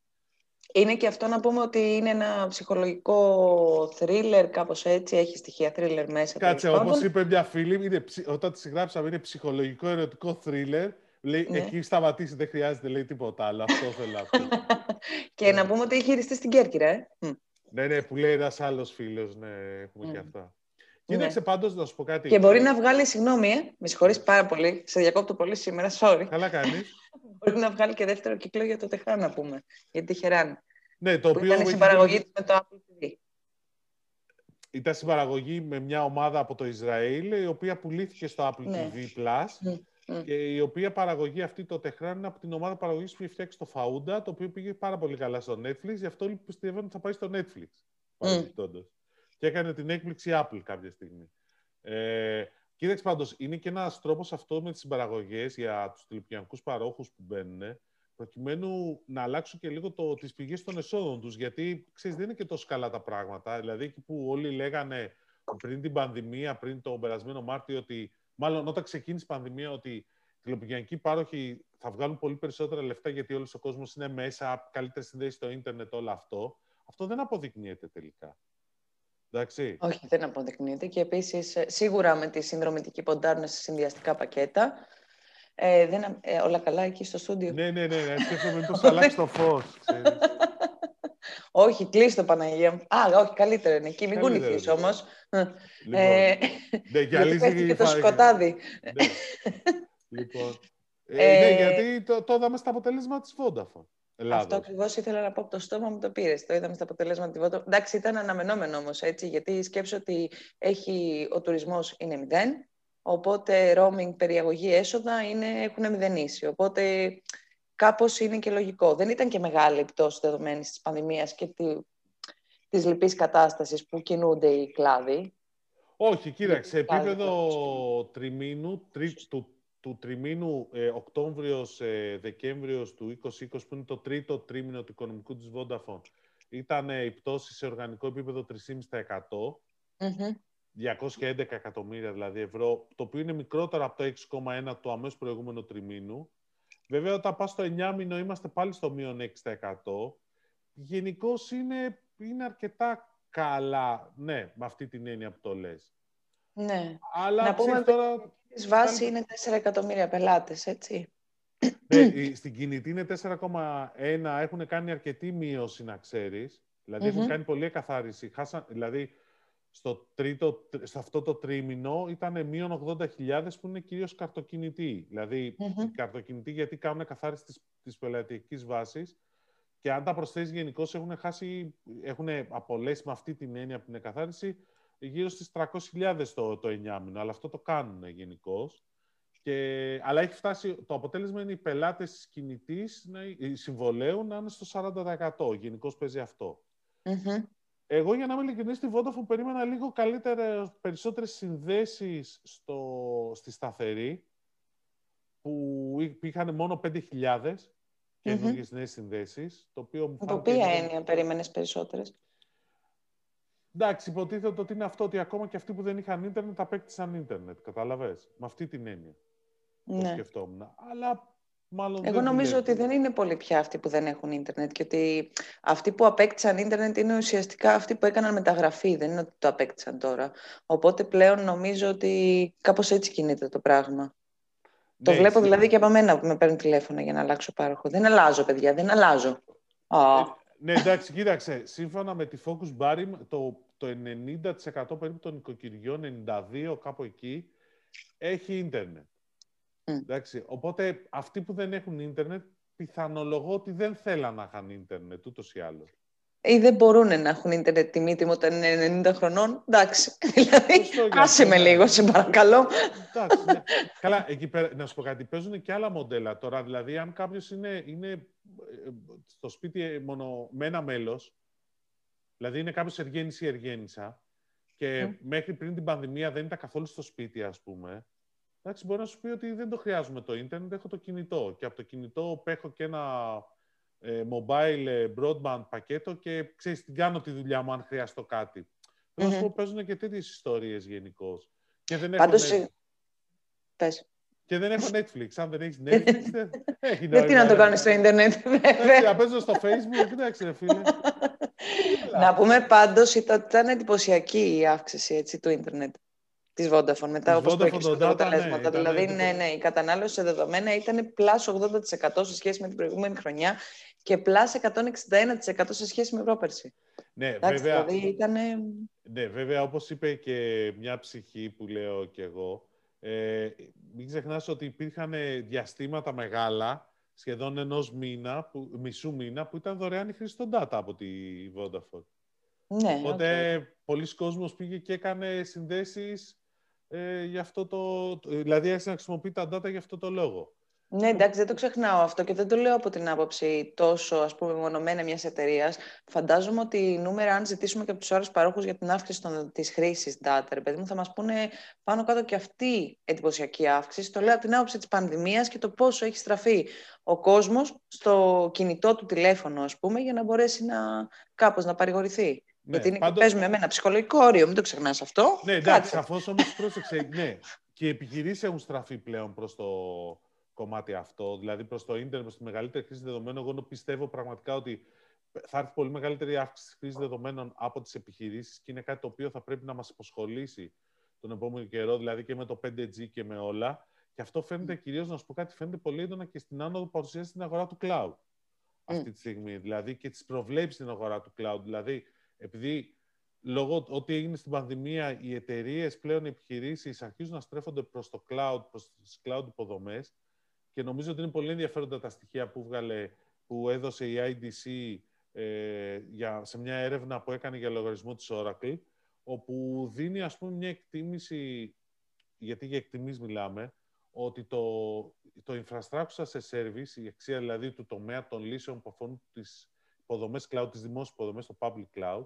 Είναι και αυτό να πούμε ότι είναι ένα ψυχολογικό θρίλερ, κάπως έτσι, έχει στοιχεία θρίλερ μέσα.
Κάτσε, όπως είπε μια φίλη, είναι, όταν τη συγγράψαμε είναι ψυχολογικό ερωτικό θρίλερ. Λέει, ναι. εκεί σταματήσει, δεν χρειάζεται, λέει τίποτα άλλο. Αυτό θέλω να πω.
και να πούμε ότι έχει χειριστεί στην Κέρκυρα, ε.
Ναι, ναι, που λέει ένας άλλος φίλος, ναι, έχουμε και αυτά. Κοίταξε ναι. πάντως να σου πω κάτι.
Και μπορεί να βγάλει, συγγνώμη, ε, με συγχωρείς πάρα πολύ, σε διακόπτω πολύ σήμερα, sorry.
Καλά κάνεις.
μπορεί να βγάλει και δεύτερο κύκλο για το Τεχάν, να πούμε. Για τη Τεχεράν.
Ναι, το οποίο.
Ήταν συμπαραγωγή του με το Apple TV.
Ήταν συμπαραγωγή με μια ομάδα από το Ισραήλ, η οποία πουλήθηκε στο Apple ναι. TV Plus. Ναι. Και η οποία παραγωγή αυτή το Τεχράν είναι από την ομάδα παραγωγής που είχε φτιάξει το Φαούντα, το οποίο πήγε πάρα πολύ καλά στο Netflix. Γι' αυτό λοιπόν πιστεύω ότι θα πάει στο Netflix. Mm. Και έκανε την έκπληξη Apple κάποια στιγμή. Ε, κοίταξε πάντως, είναι και ένας τρόπος αυτό με τις συμπαραγωγές για τους τηλεπικοινωνικούς παρόχους που μπαίνουν, προκειμένου να αλλάξουν και λίγο το, τις πηγές των εσόδων τους, γιατί, ξέρεις, δεν είναι και τόσο καλά τα πράγματα. Δηλαδή, εκεί που όλοι λέγανε πριν την πανδημία, πριν το περασμένο Μάρτιο, ότι μάλλον όταν ξεκίνησε η πανδημία, ότι οι τηλεπικοινωνικοί πάροχοι θα βγάλουν πολύ περισσότερα λεφτά, γιατί όλος ο κόσμος είναι μέσα, καλύτερη συνδέση στο ίντερνετ, όλο αυτό. Αυτό δεν αποδεικνύεται τελικά. Εντάξει.
Όχι, δεν αποδεικνύεται. Και επίσης, ε, σίγουρα με τη συνδρομητική ποντάρνα σε συνδυαστικά πακέτα, ε, δεν, ε, όλα καλά εκεί στο στούντιο.
Ναι, ναι, ναι. ναι. Σκέφτομαι μήπως αλλάξει το φως.
όχι, κλείσει το Παναγία μου. Α, όχι, καλύτερο είναι εκεί. Μην κουνηθείς όμως.
Λοιπόν, ε, ναι,
γιατί και το σκοτάδι.
ναι. λοιπόν, ε, ναι, γιατί το, το είδαμε στα αποτέλεσμα της Vodafone. Ελλάδος.
Αυτό ακριβώς ήθελα να πω από το στόμα μου το πήρες. Το είδαμε στα αποτελέσματα τη Βότο. Εντάξει, ήταν αναμενόμενο όμως έτσι, γιατί σκέψω ότι έχει, ο τουρισμός είναι μηδέν. Οπότε roaming, περιαγωγή, έσοδα είναι, έχουν μηδενίσει. Οπότε κάπως είναι και λογικό. Δεν ήταν και μεγάλη η πτώση δεδομένης της πανδημίας και τη, της λυπής κατάστασης που κινούνται οι κλάδοι.
Όχι, κοίταξε, σε επίπεδο τριμήνου, τρι, του, του τριμήνου ε, Οκτώβριος-Δεκέμβριος του 2020, που είναι το τρίτο τρίμηνο του οικονομικού της Vodafone, ήταν ε, η πτώση σε οργανικό επίπεδο 3,5%. Mm-hmm. 211 εκατομμύρια δηλαδή ευρώ, το οποίο είναι μικρότερο από το 6,1 του αμέσως προηγούμενο τριμήνου. Βέβαια, όταν πας στο 9 μήνο είμαστε πάλι στο μείον 6%. Γενικώς είναι, είναι αρκετά καλά, ναι, με αυτή την έννοια που το λες.
Ναι.
Αλλά
να πούμε
τώρα...
Η βάσης είναι 4 εκατομμύρια πελάτες, έτσι.
Ναι, στην κινητή είναι 4,1. Έχουν κάνει αρκετή μείωση, να ξέρεις. Δηλαδή, έχουν κάνει πολλή εκαθάριση. Χάσαν, δηλαδή, στο, τρίτο, σε αυτό το τρίμηνο ήταν μείον 80.000 που είναι κυρίως καρτοκινητοί. Δηλαδή, mm-hmm. καρτοκινητοί γιατί κάνουν καθάριση της, της πελατειακής βάσης και αν τα προσθέσεις γενικώς έχουν χάσει, έχουν απολέσει με αυτή την έννοια από την εκαθάριση γύρω στις 300.000 το, το 9 μήνο, αλλά αυτό το κάνουν γενικώς. Και, αλλά έχει φτάσει, το αποτέλεσμα είναι οι πελάτες της κινητής να, συμβολέου να είναι στο 40%. Γενικώς παίζει αυτό. Mm-hmm. Εγώ, για να είμαι ειλικρινής, στη Vodafone περίμενα λίγο καλύτερα, περισσότερες συνδέσεις στο, στη σταθερή, που είχαν μόνο 5.000 καινούργιες mm-hmm. νέες συνδέσεις. Το οποίο μου
Από ποια έννοια περίμενες περισσότερες;
Εντάξει, υποτίθεται ότι είναι αυτό ότι ακόμα και αυτοί που δεν είχαν ίντερνετ απέκτησαν ίντερνετ. Κατάλαβες. Με αυτή την έννοια. Ναι. Το σκεφτόμουν. Αλλά μάλλον
Εγώ νομίζω ότι δεν είναι πολλοί πια αυτοί που δεν έχουν ίντερνετ και ότι αυτοί που απέκτησαν ίντερνετ είναι ουσιαστικά αυτοί που έκαναν μεταγραφή. Δεν είναι ότι το απέκτησαν τώρα. Οπότε πλέον νομίζω ότι κάπως έτσι κινείται το πράγμα. Το ναι, βλέπω δηλαδή και από μένα που με παίρνουν τηλέφωνο για να αλλάξω πάροχο. Δεν αλλάζω, παιδιά, δεν αλλάζω. Oh.
Ναι, εντάξει, κοίταξε. Σύμφωνα με τη Focus Barim, το, το 90% περίπου των οικοκυριών, 92% κάπου εκεί, έχει ίντερνετ. Εντάξει, οπότε αυτοί που δεν έχουν ίντερνετ, πιθανολογώ ότι δεν θέλαν να είχαν ίντερνετ, ούτως ή άλλως
ή δεν μπορούν να έχουν ίντερνετ τιμή όταν είναι 90 χρονών. Εντάξει, δηλαδή, άσε με λίγο, σε παρακαλώ.
Εντάξει, ναι. Καλά, εκεί πέρα, να σου πω κάτι, παίζουν και άλλα μοντέλα τώρα. Δηλαδή, αν κάποιος είναι, είναι ε, στο σπίτι ε, μόνο με ένα μέλος, δηλαδή είναι κάποιος εργένης ή εργένησα, και μέχρι πριν την πανδημία δεν ήταν καθόλου στο σπίτι, ας πούμε, εντάξει, μπορεί να σου πει ότι δεν το χρειάζομαι το ίντερνετ, έχω το κινητό. Και από το κινητό πέχω και ένα ε, mobile ε, broadband πακέτο και ξέρεις, την κάνω τη δουλειά μου αν χρειαστώ κάτι. Mm-hmm. παίζουν και τέτοιες ιστορίες γενικώς. Και δεν έχω
Πάντως, Netflix. Πες.
Και δεν έχω Netflix. Αν δεν έχεις Netflix, δεν έχει
Γιατί να το κάνεις στο ίντερνετ,
βέβαια. Να παίζω στο Facebook, εντάξει ρε φίλε.
να πούμε πάντως ότι ήταν εντυπωσιακή η αύξηση έτσι, του ίντερνετ της Vodafone μετά όπως προέκυψαν τα αποτελέσματα. Ναι, δηλαδή, ναι, ναι, η κατανάλωση σε δεδομένα ήταν plus 80% σε σχέση με την προηγούμενη χρονιά και plus 161% σε σχέση με πρόπερση.
Ναι, Εντάξει, βέβαια,
δηλαδή ήταν...
ναι, βέβαια, όπως είπε και μια ψυχή που λέω κι εγώ, ε, μην ξεχνάς ότι υπήρχαν διαστήματα μεγάλα, σχεδόν ενός μήνα, που, μισού μήνα, που ήταν δωρεάν η χρήση των data από τη Vodafone.
Ναι,
Οπότε okay. πολλοί κόσμος πήγε και έκανε συνδέσεις ε, για αυτό το, δηλαδή άρχισε να χρησιμοποιεί τα data για αυτό το λόγο.
Ναι, εντάξει, δεν το ξεχνάω αυτό και δεν το λέω από την άποψη τόσο ας πούμε μονομένα μιας εταιρείας. Φαντάζομαι ότι οι νούμερα, αν ζητήσουμε και από του άλλου παρόχους για την αύξηση της χρήσης data, παιδί μου, θα μας πούνε πάνω κάτω και αυτή εντυπωσιακή αύξηση. Το λέω από την άποψη της πανδημίας και το πόσο έχει στραφεί ο κόσμος στο κινητό του τηλέφωνο, ας πούμε, για να μπορέσει να κάπως να παρηγορηθεί. Ναι, Γιατί είναι, πάντως... παίζουμε με ένα ψυχολογικό όριο, μην το ξεχνάς αυτό.
Ναι, εντάξει, σαφώς όμως πρόσεξε. ναι, και οι επιχειρήσεις έχουν στραφεί πλέον προς το κομμάτι αυτό, δηλαδή προς το ίντερνετ, προς τη μεγαλύτερη χρήση δεδομένων. Εγώ πιστεύω πραγματικά ότι θα έρθει πολύ μεγαλύτερη αύξηση της χρήσης δεδομένων από τις επιχειρήσεις και είναι κάτι το οποίο θα πρέπει να μας αποσχολήσει τον επόμενο καιρό, δηλαδή και με το 5G και με όλα. Και αυτό φαίνεται κυρίως, να σου πω κάτι, φαίνεται πολύ έντονα και στην άνοδο που παρουσιάζει στην αγορά του cloud αυτή τη στιγμή. Δηλαδή και τις προβλέψεις στην αγορά του cloud. Δηλαδή, επειδή λόγω ότι έγινε στην πανδημία, οι εταιρείες πλέον οι επιχειρήσεις αρχίζουν να στρέφονται προς το cloud, προς τις cloud υποδομές. Και νομίζω ότι είναι πολύ ενδιαφέροντα τα στοιχεία που, βγάλε, που έδωσε η IDC ε, για, σε μια έρευνα που έκανε για λογαριασμό της Oracle, όπου δίνει ας πούμε μια εκτίμηση, γιατί για εκτιμήσεις μιλάμε, ότι το, το infrastructure σε service, η αξία δηλαδή του τομέα των λύσεων που αφορούν τις υποδομές cloud, τις δημόσιες υποδομές στο public cloud,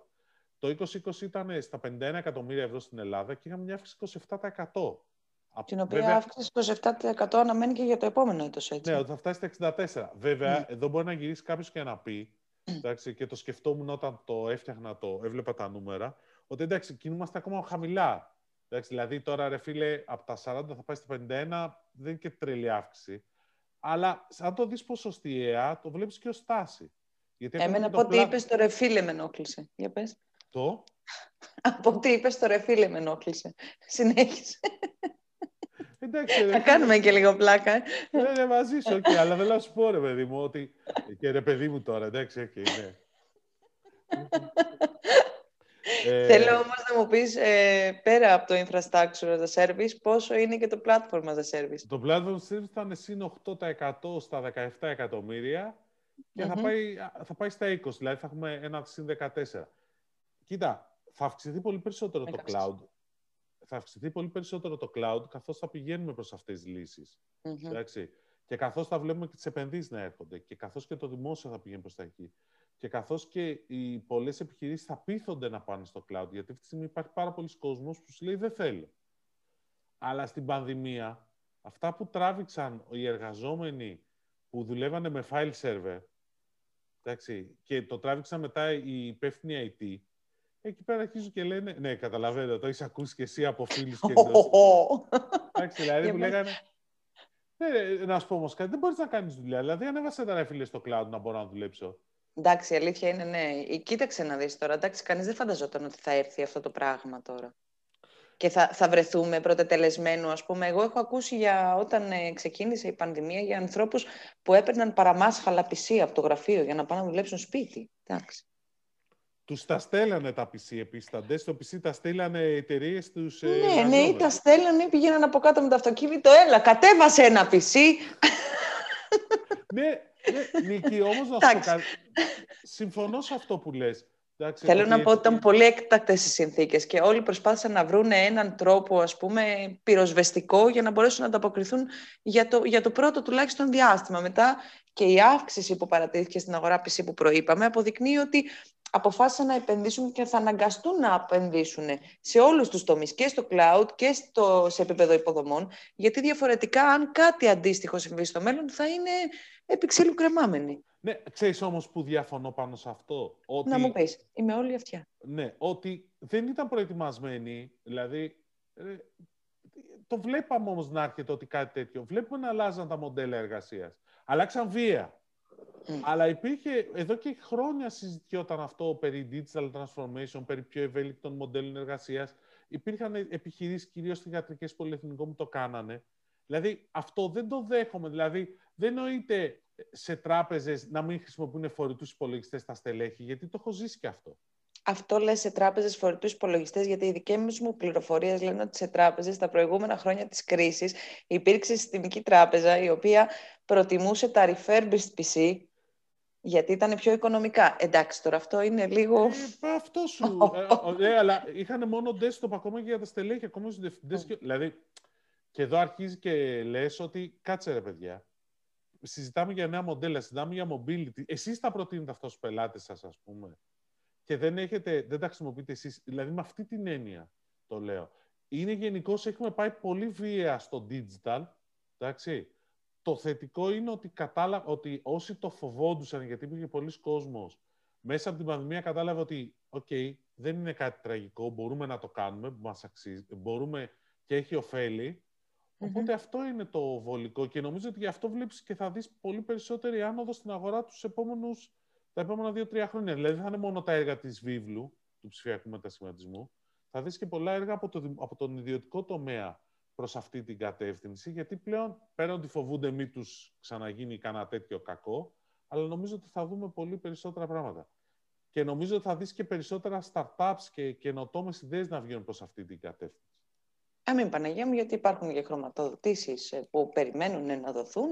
το 2020 ήταν στα 51 εκατομμύρια ευρώ στην Ελλάδα και είχαμε μια αύξηση 27%.
Την οποία Βέβαια... αύξηση 27% αναμένει και για το επόμενο έτος, έτσι.
Ναι, ότι θα φτάσει στα 64. Βέβαια, mm. εδώ μπορεί να γυρίσει κάποιος και να πει, εντάξει, και το σκεφτόμουν όταν το έφτιαχνα, το έβλεπα τα νούμερα, ότι εντάξει, κινούμαστε ακόμα χαμηλά. Εντάξει, δηλαδή τώρα, ρε φίλε, από τα 40 θα πάει στα 51, δεν είναι και τρελή αύξηση. Αλλά αν το δεις ποσοστιαία, το βλέπεις και ως στάση.
Γιατί Εμένα από ό,τι είπες το ρε φίλε με ενόχλησε. Για πες.
Το;
από ό,τι είπες το ρε φίλε με ενόχλησε. Συνέχισε.
Εντάξει,
Θα κάνουμε και λίγο πλάκα. Ε.
Ναι, ναι, μαζί σου, okay, αλλά δεν να σου πω, ρε παιδί μου, ότι... Και ρε παιδί μου τώρα, εντάξει, okay, ναι.
Ε... Θέλω όμως να μου πεις, ε, πέρα από το infrastructure as a service, πόσο είναι και το platform as a service;
Το platform as a service θα είναι συν 8% στα 17 εκατομμύρια και θα, πάει, θα πάει στα 20, δηλαδή θα έχουμε ένα συν 14. Κοίτα, θα αυξηθεί πολύ περισσότερο το cloud θα αυξηθεί πολύ περισσότερο το cloud καθώς θα πηγαίνουμε προς αυτές τις λύσεις. Και καθώς θα βλέπουμε και τις επενδύσεις να έρχονται και καθώς και το δημόσιο θα πηγαίνει προς τα εκεί. Και καθώς και οι πολλές επιχειρήσεις θα πείθονται να πάνε στο cloud, γιατί αυτή τη στιγμή υπάρχει πάρα πολλοί κόσμος που σου λέει δεν θέλω. Αλλά στην πανδημία, αυτά που τράβηξαν οι εργαζόμενοι που δουλεύανε με file server, εντάξει, και το τράβηξαν μετά οι υπεύθυνοι IT, εκεί πέρα αρχίζουν και λένε. Ναι, καταλαβαίνετε, το έχεις ακούσει και εσύ από φίλου και εκτό. Εντάξει, δηλαδή που λέγανε. Ναι, να σου πω όμως κάτι, δεν μπορείς να κάνεις δουλειά. Δηλαδή, ανέβασε τα φίλε στο cloud να μπορώ να δουλέψω.
Εντάξει, η αλήθεια είναι ναι. Ε, κοίταξε να δεις τώρα. Εντάξει, κανείς δεν φανταζόταν ότι θα έρθει αυτό το πράγμα τώρα. Και θα, θα βρεθούμε πρωτετελεσμένου, ας πούμε. Εγώ έχω ακούσει για όταν ε, ξεκίνησε η πανδημία για ανθρώπους που έπαιρναν παραμάσχαλα πισί από το γραφείο για να πάνε να δουλέψουν σπίτι. Εντάξει.
Τους τα στέλνανε τα PC επίση. Τα desktop PC τα στέλνανε εταιρείες τους.
Ε, ναι, ναι, τα στέλνανε, πήγαιναν από κάτω με το αυτοκίνητο. Έλα, κατέβασε ένα PC.
ναι, ναι, Νίκη, όμως να σου πω κάτι. Συμφωνώ σε αυτό που λες.
Θέλω να πω ότι ήταν πολύ έκτακτες οι συνθήκες και όλοι προσπάθησαν να βρουν έναν τρόπο ας πούμε, πυροσβεστικό για να μπορέσουν να ανταποκριθούν για το, για το πρώτο τουλάχιστον διάστημα. Μετά και η αύξηση που παρατηρήθηκε στην αγορά PC που προείπαμε αποδεικνύει ότι αποφάσισαν να επενδύσουν και θα αναγκαστούν να επενδύσουν σε όλους τους τομείς και στο cloud και στο, σε επίπεδο υποδομών, γιατί διαφορετικά αν κάτι αντίστοιχο συμβεί στο μέλλον θα είναι επί ξύλου κρεμάμενοι.
Ναι, ξέρεις όμως που διαφωνώ πάνω σε αυτό;
Ότι... Να μου πεις, είμαι όλη αυτιά.
Ναι, ότι δεν ήταν προετοιμασμένοι, δηλαδή το βλέπαμε όμως να έρχεται ότι κάτι τέτοιο. Βλέπουμε να αλλάζαν τα μοντέλα εργασίας. Αλλάξαν βία. Αλλά υπήρχε, εδώ και χρόνια συζητιόταν αυτό περί digital transformation, περί πιο ευέλικτων μοντέλων εργασίας. Υπήρχαν επιχειρήσεις, κυρίως στην ιατρική πολυεθνικό, που το κάνανε. Δηλαδή, αυτό δεν το δέχομαι. Δηλαδή, δεν νοείται σε τράπεζες να μην χρησιμοποιούν φορητούς υπολογιστές στα στελέχη, γιατί το έχω ζήσει και αυτό.
Αυτό λες σε τράπεζες φορητούς υπολογιστές, γιατί οι δικές μου πληροφορίες λένε ότι σε τράπεζες τα προηγούμενα χρόνια της κρίσης υπήρξε συστημική τράπεζα η οποία προτιμούσε τα refurbished PC γιατί ήταν πιο οικονομικά. Εντάξει, τώρα αυτό είναι λίγο...
Ε, αυτό σου. ε, ε, αλλά είχαν μόνο desktop ακόμα και για τα στελέχη, ακόμα στους διευθυντές. δηλαδή, και εδώ αρχίζει και λες ότι κάτσε ρε παιδιά, συζητάμε για νέα μοντέλα, συζητάμε για mobility. Εσείς θα προτείνετε αυτό στους πελάτες σας, ας πούμε; Και δεν, έχετε, δεν τα χρησιμοποιείτε εσείς. Δηλαδή, με αυτή την έννοια το λέω. Είναι γενικώς έχουμε πάει πολύ βία στο digital, εντάξει, το θετικό είναι ότι, κατάλα... ότι όσοι το φοβόντουσαν, γιατί υπήρχε πολλοί κόσμος, μέσα από την πανδημία κατάλαβε ότι okay, δεν είναι κάτι τραγικό, μπορούμε να το κάνουμε, μας αξίζει, μπορούμε και έχει ωφέλη. Οπότε αυτό είναι το βολικό και νομίζω ότι γι' αυτό βλέπεις και θα δεις πολύ περισσότερη άνοδο στην αγορά τους επόμενους, τα επόμενα δύο-τρία χρόνια. Δηλαδή θα είναι μόνο τα έργα της βίβλου, του ψηφιακού μετασχηματισμού. Θα δεις και πολλά έργα από, το, από τον ιδιωτικό τομέα προς αυτή την κατεύθυνση, γιατί πλέον πέραν ότι φοβούνται μη τους ξαναγίνει κανένα τέτοιο κακό, αλλά νομίζω ότι θα δούμε πολύ περισσότερα πράγματα. Και νομίζω ότι θα δεις και περισσότερα startups και καινοτόμες ιδέες να βγαίνουν προς αυτή την κατεύθυνση.
Αμήν Παναγία μου, γιατί υπάρχουν και χρωματοδοτήσεις ε, που περιμένουν να δοθούν.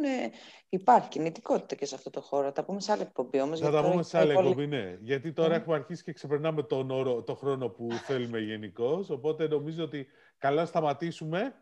Υπάρχει κινητικότητα και σε αυτό το χώρο. Τα πούμε σε άλλη εκπομπή όμως.
Θα τα πούμε σε άλλη εκπομπή, ναι. Γιατί τώρα έχουμε αρχίσει και ξεπερνάμε τον όρο, το χρόνο που θέλουμε γενικώ. Οπότε νομίζω ότι καλά σταματήσουμε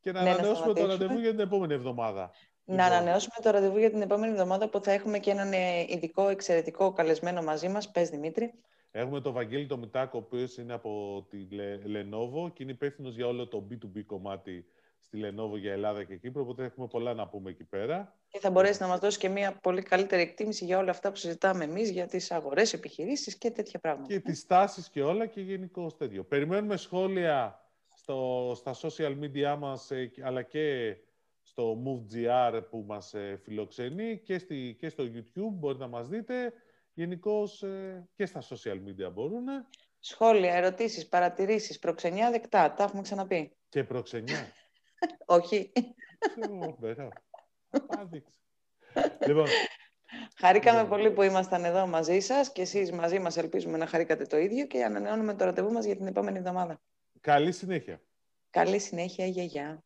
και να ναι, ανανεώσουμε το ραντεβού για την επόμενη εβδομάδα.
Να λοιπόν. ανανεώσουμε το ραντεβού για την επόμενη εβδομάδα που θα έχουμε και έναν ε, ειδικό, εξαιρετικό καλεσμένο μαζί μας. Πες, Δημήτρη.
Έχουμε τον Βαγγέλη το Μητάκο, ο οποίος είναι από τη Lenovo και είναι υπεύθυνος για όλο το B2B κομμάτι στη Lenovo για Ελλάδα και Κύπρο, οπότε έχουμε πολλά να πούμε εκεί πέρα.
Και θα μπορέσει να μας δώσει και μια πολύ καλύτερη εκτίμηση για όλα αυτά που συζητάμε εμείς, για τις αγορές, επιχειρήσεις και τέτοια πράγματα.
Και τις τάσεις και όλα και γενικώ τέτοιο. Περιμένουμε σχόλια στο, στα social media μας, ε, αλλά και στο MoveGR που μας ε, φιλοξενεί και, στη, και στο YouTube μπορείτε να μας δείτε. Γενικώς ε, και στα social media μπορούν.
Σχόλια, ερωτήσεις, παρατηρήσεις, προξενιά δεκτά. Τα έχουμε ξαναπεί.
Και προξενιά.
Όχι.
λοιπόν,
Χαρήκαμε λοιπόν. πολύ που ήμασταν εδώ μαζί σας και εσείς μαζί μας ελπίζουμε να χαρήκατε το ίδιο και ανανεώνουμε το ραντεβού μας για την επόμενη εβδομάδα.
Καλή συνέχεια.
Καλή συνέχεια, γιαγιά.